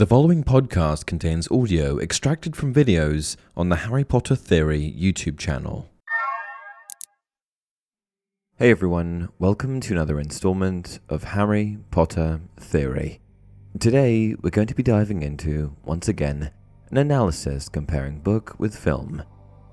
The following podcast contains audio extracted from videos on the Harry Potter Theory YouTube channel. Hey everyone, welcome to another installment of Harry Potter Theory. Today we're going to be diving into, once again, an analysis comparing book with film.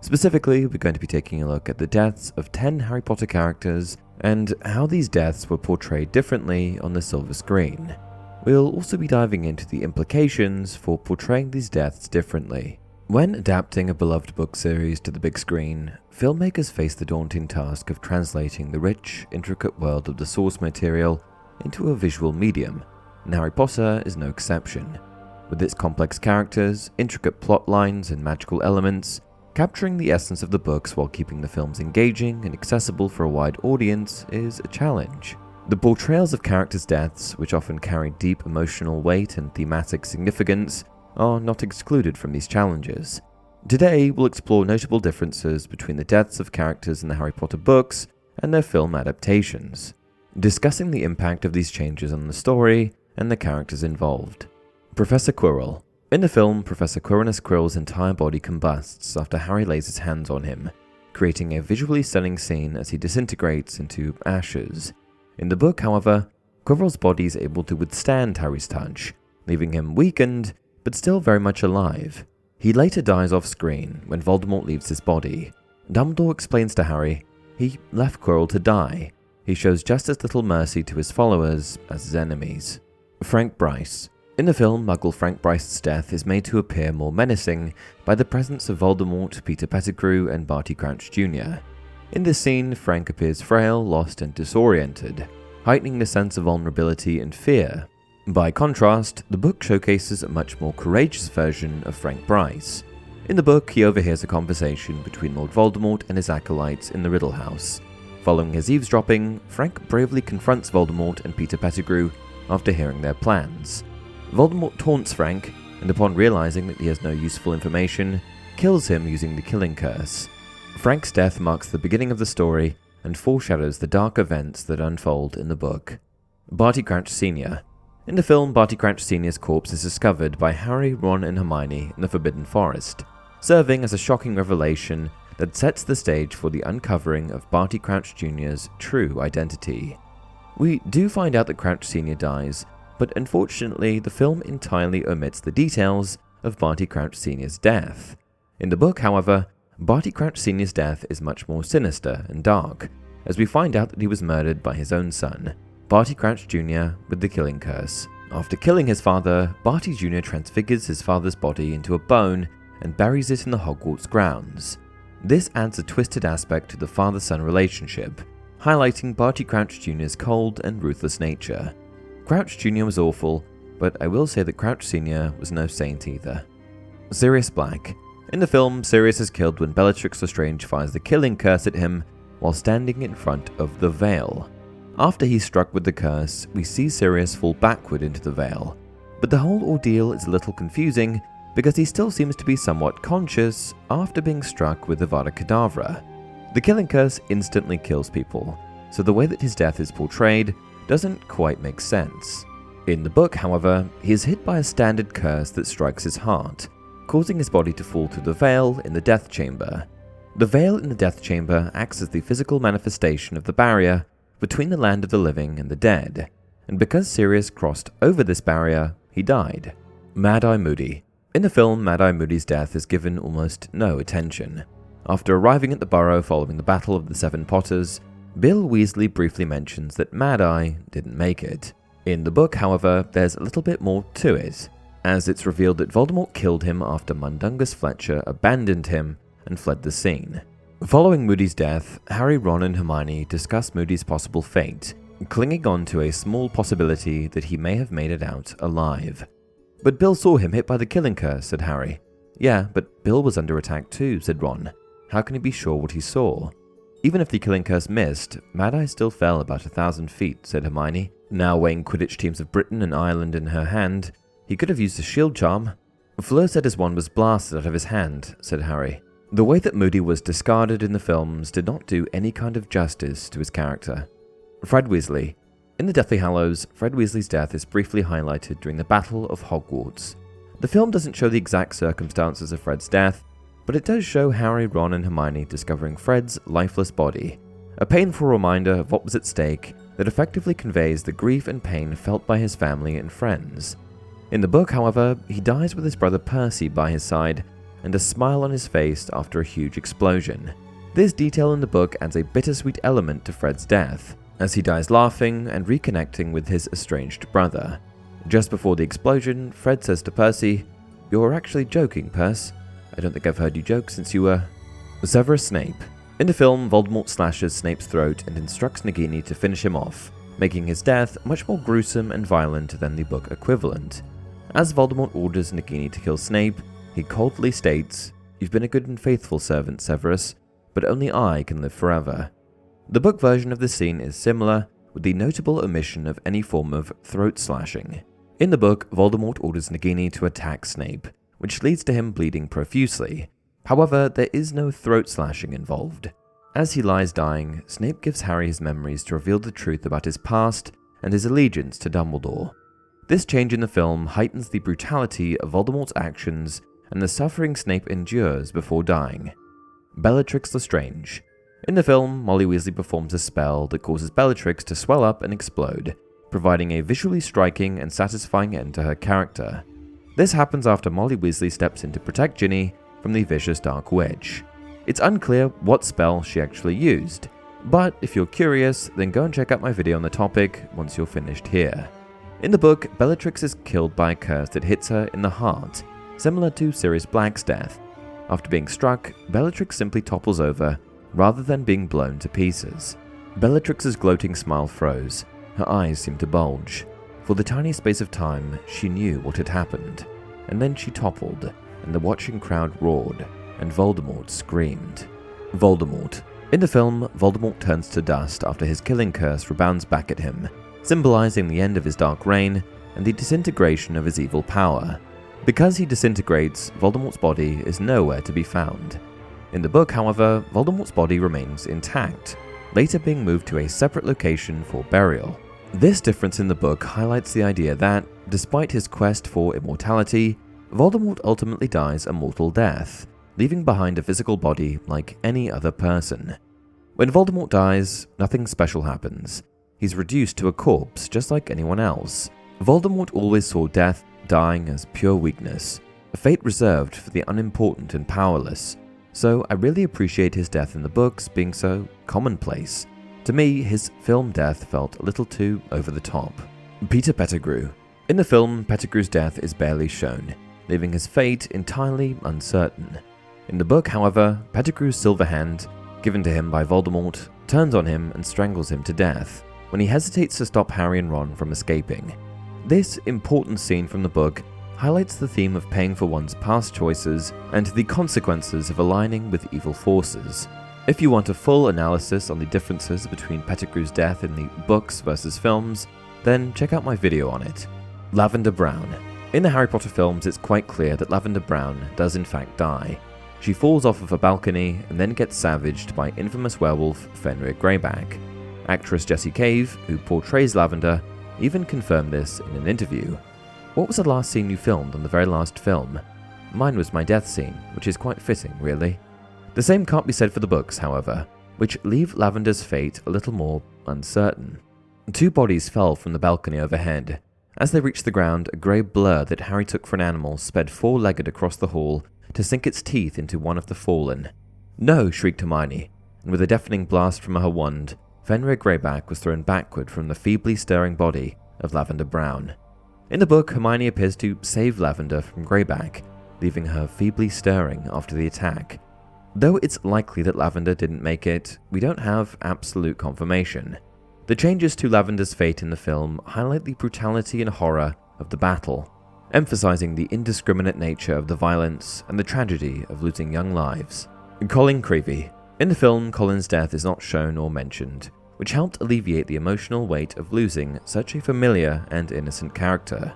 Specifically, we're going to be taking a look at the deaths of 10 Harry Potter characters and how these deaths were portrayed differently on the silver screen. We'll also be diving into the implications for portraying these deaths differently. When adapting a beloved book series to the big screen, filmmakers face the daunting task of translating the rich, intricate world of the source material into a visual medium, and Harry Potter is no exception. With its complex characters, intricate plot lines, and magical elements, capturing the essence of the books while keeping the films engaging and accessible for a wide audience is a challenge. The portrayals of characters' deaths, which often carry deep emotional weight and thematic significance, are not excluded from these challenges. Today, we'll explore notable differences between the deaths of characters in the Harry Potter books and their film adaptations, discussing the impact of these changes on the story and the characters involved. Professor Quirrell. In the film, Professor Quirinus Quirrell's entire body combusts after Harry lays his hands on him, creating a visually stunning scene as he disintegrates into ashes. In the book, however, Quirrell's body is able to withstand Harry's touch, leaving him weakened but still very much alive. He later dies off screen when Voldemort leaves his body. Dumbledore explains to Harry he left Quirrell to die. He shows just as little mercy to his followers as his enemies. Frank Bryce. In the film, Muggle Frank Bryce's death is made to appear more menacing by the presence of Voldemort, Peter Pettigrew, and Barty Crouch Jr. In this scene, Frank appears frail, lost, and disoriented, heightening the sense of vulnerability and fear. By contrast, the book showcases a much more courageous version of Frank Bryce. In the book, he overhears a conversation between Lord Voldemort and his acolytes in the Riddle House. Following his eavesdropping, Frank bravely confronts Voldemort and Peter Pettigrew after hearing their plans. Voldemort taunts Frank, and upon realizing that he has no useful information, kills him using the killing curse. Frank's death marks the beginning of the story and foreshadows the dark events that unfold in the book. Barty Crouch Sr. In the film, Barty Crouch Sr.'s corpse is discovered by Harry, Ron, and Hermione in the Forbidden Forest, serving as a shocking revelation that sets the stage for the uncovering of Barty Crouch Jr.'s true identity. We do find out that Crouch Sr. dies, but unfortunately, the film entirely omits the details of Barty Crouch Sr.'s death. In the book, however, Barty Crouch Sr.'s death is much more sinister and dark, as we find out that he was murdered by his own son, Barty Crouch Jr., with the killing curse. After killing his father, Barty Jr. transfigures his father's body into a bone and buries it in the Hogwarts grounds. This adds a twisted aspect to the father son relationship, highlighting Barty Crouch Jr.'s cold and ruthless nature. Crouch Jr. was awful, but I will say that Crouch Sr. was no saint either. Sirius Black. In the film, Sirius is killed when Bellatrix Lestrange fires the killing curse at him while standing in front of the Veil. After he's struck with the curse, we see Sirius fall backward into the Veil, but the whole ordeal is a little confusing because he still seems to be somewhat conscious after being struck with the Avada Kedavra. The killing curse instantly kills people, so the way that his death is portrayed doesn't quite make sense. In the book, however, he is hit by a standard curse that strikes his heart, causing his body to fall through the veil in the death chamber. The veil in the death chamber acts as the physical manifestation of the barrier between the land of the living and the dead, and because Sirius crossed over this barrier, he died. Mad Eye Moody. In the film, Mad Eye Moody's death is given almost no attention. After arriving at the burrow following the Battle of the Seven Potters, Bill Weasley briefly mentions that Mad Eye didn't make it. In the book, however, there's a little bit more to it as it's revealed that Voldemort killed him after Mundungus Fletcher abandoned him and fled the scene. Following Moody's death, Harry, Ron, and Hermione discuss Moody's possible fate, clinging on to a small possibility that he may have made it out alive. But Bill saw him hit by the killing curse, said Harry. Yeah, but Bill was under attack too, said Ron. How can he be sure what he saw? Even if the killing curse missed, Mad Eye still fell about a thousand feet, said Hermione. Now weighing Quidditch teams of Britain and Ireland in her hand, he could have used a shield charm. Fleur said his wand was blasted out of his hand, said Harry. The way that Moody was discarded in the films did not do any kind of justice to his character. Fred Weasley. In the Deathly Hallows, Fred Weasley's death is briefly highlighted during the Battle of Hogwarts. The film doesn't show the exact circumstances of Fred's death, but it does show Harry, Ron, and Hermione discovering Fred's lifeless body, a painful reminder of what was at stake that effectively conveys the grief and pain felt by his family and friends. In the book, however, he dies with his brother Percy by his side and a smile on his face after a huge explosion. This detail in the book adds a bittersweet element to Fred's death, as he dies laughing and reconnecting with his estranged brother. Just before the explosion, Fred says to Percy, You're actually joking, Percy. I don't think I've heard you joke since you were. Severus Snape. In the film, Voldemort slashes Snape's throat and instructs Nagini to finish him off, making his death much more gruesome and violent than the book equivalent. As Voldemort orders Nagini to kill Snape, he coldly states, You've been a good and faithful servant, Severus, but only I can live forever. The book version of the scene is similar, with the notable omission of any form of throat slashing. In the book, Voldemort orders Nagini to attack Snape, which leads to him bleeding profusely. However, there is no throat slashing involved. As he lies dying, Snape gives Harry his memories to reveal the truth about his past and his allegiance to Dumbledore. This change in the film heightens the brutality of Voldemort's actions and the suffering Snape endures before dying. Bellatrix Lestrange. In the film, Molly Weasley performs a spell that causes Bellatrix to swell up and explode, providing a visually striking and satisfying end to her character. This happens after Molly Weasley steps in to protect Ginny from the vicious Dark Witch. It's unclear what spell she actually used, but if you're curious, then go and check out my video on the topic once you're finished here. In the book, Bellatrix is killed by a curse that hits her in the heart, similar to Sirius Black's death. After being struck, Bellatrix simply topples over rather than being blown to pieces. Bellatrix's gloating smile froze, her eyes seemed to bulge. For the tiny space of time, she knew what had happened, and then she toppled, and the watching crowd roared, and Voldemort screamed. Voldemort. In the film, Voldemort turns to dust after his killing curse rebounds back at him, symbolizing the end of his dark reign and the disintegration of his evil power. Because he disintegrates, Voldemort's body is nowhere to be found. In the book, however, Voldemort's body remains intact, later being moved to a separate location for burial. This difference in the book highlights the idea that, despite his quest for immortality, Voldemort ultimately dies a mortal death, leaving behind a physical body like any other person. When Voldemort dies, nothing special happens. He's reduced to a corpse just like anyone else. Voldemort always saw death dying as pure weakness, a fate reserved for the unimportant and powerless, so I really appreciate his death in the books being so commonplace. To me, his film death felt a little too over the top. Peter Pettigrew. In the film, Pettigrew's death is barely shown, leaving his fate entirely uncertain. In the book, however, Pettigrew's silver hand, given to him by Voldemort, turns on him and strangles him to death when he hesitates to stop Harry and Ron from escaping. This important scene from the book highlights the theme of paying for one's past choices and the consequences of aligning with evil forces. If you want a full analysis on the differences between Pettigrew's death in the books versus films, then check out my video on it. Lavender Brown. In the Harry Potter films, it's quite clear that Lavender Brown does in fact die. She falls off of a balcony and then gets savaged by infamous werewolf Fenrir Greyback. Actress Jessie Cave, who portrays Lavender, even confirmed this in an interview. What was the last scene you filmed on the very last film? Mine was my death scene, which is quite fitting, really. The same can't be said for the books, however, which leave Lavender's fate a little more uncertain. Two bodies fell from the balcony overhead. As they reached the ground, a grey blur that Harry took for an animal sped four legged across the hall to sink its teeth into one of the fallen. No! shrieked Hermione, and with a deafening blast from her wand, Fenrir Greyback was thrown backward from the feebly stirring body of Lavender Brown. In the book, Hermione appears to save Lavender from Greyback, leaving her feebly stirring after the attack. Though it's likely that Lavender didn't make it, we don't have absolute confirmation. The changes to Lavender's fate in the film highlight the brutality and horror of the battle, emphasizing the indiscriminate nature of the violence and the tragedy of losing young lives. Colin Creevey. In the film, Colin's death is not shown or mentioned, which helped alleviate the emotional weight of losing such a familiar and innocent character.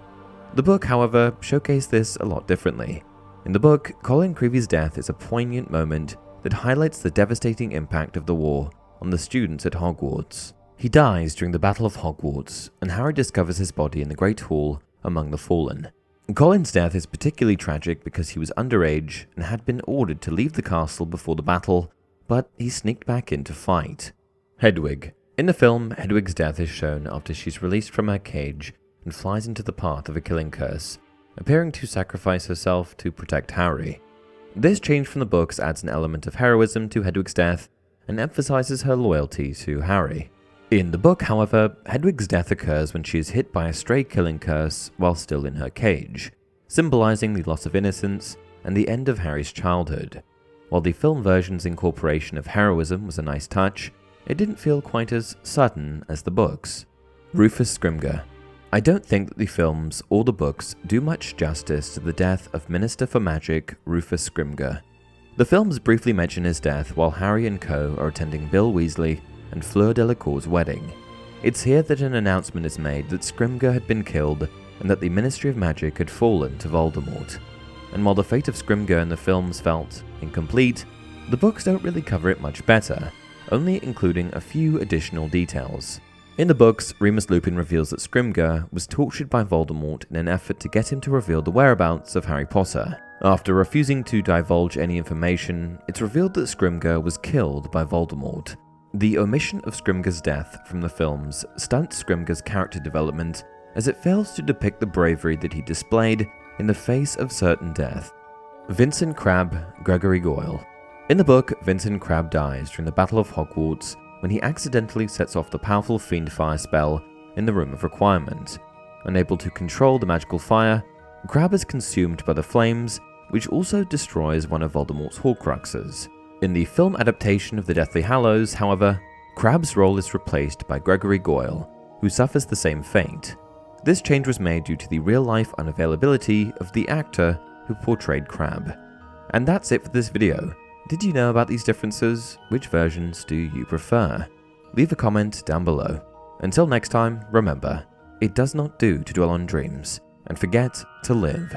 The book, however, showcased this a lot differently. In the book, Colin Creevey's death is a poignant moment that highlights the devastating impact of the war on the students at Hogwarts. He dies during the Battle of Hogwarts, and Harry discovers his body in the Great Hall among the fallen. Colin's death is particularly tragic because he was underage and had been ordered to leave the castle before the battle, but he sneaked back in to fight. Hedwig. In the film, Hedwig's death is shown after she's released from her cage and flies into the path of a killing curse, appearing to sacrifice herself to protect Harry. This change from the books adds an element of heroism to Hedwig's death and emphasizes her loyalty to Harry. In the book, however, Hedwig's death occurs when she is hit by a stray killing curse while still in her cage, symbolizing the loss of innocence and the end of Harry's childhood. While the film version's incorporation of heroism was a nice touch, it didn't feel quite as sudden as the books. Rufus Scrimgeour. I don't think that the films or the books do much justice to the death of Minister for Magic Rufus Scrimgeour. The films briefly mention his death while Harry and co are attending Bill Weasley and Fleur Delacour's wedding. It's here that an announcement is made that Scrimgeour had been killed and that the Ministry of Magic had fallen to Voldemort. And while the fate of Scrimgeour in the films felt incomplete, the books don't really cover it much better, only including a few additional details. In the books, Remus Lupin reveals that Scrimgeour was tortured by Voldemort in an effort to get him to reveal the whereabouts of Harry Potter. After refusing to divulge any information, it's revealed that Scrimgeour was killed by Voldemort, the omission of Scrimgeour's death from the films stunts Scrimgeour's character development as it fails to depict the bravery that he displayed in the face of certain death. Vincent Crabbe, Gregory Goyle. In the book, Vincent Crabbe dies during the Battle of Hogwarts when he accidentally sets off the powerful Fiendfyre spell in the Room of Requirement. Unable to control the magical fire, Crabbe is consumed by the flames, which also destroys one of Voldemort's Horcruxes. In the film adaptation of The Deathly Hallows, however, Crabbe's role is replaced by Gregory Goyle, who suffers the same fate. This change was made due to the real life unavailability of the actor who portrayed Crabbe. And that's it for this video. Did you know about these differences? Which versions do you prefer? Leave a comment down below. Until next time, remember, it does not do to dwell on dreams and forget to live.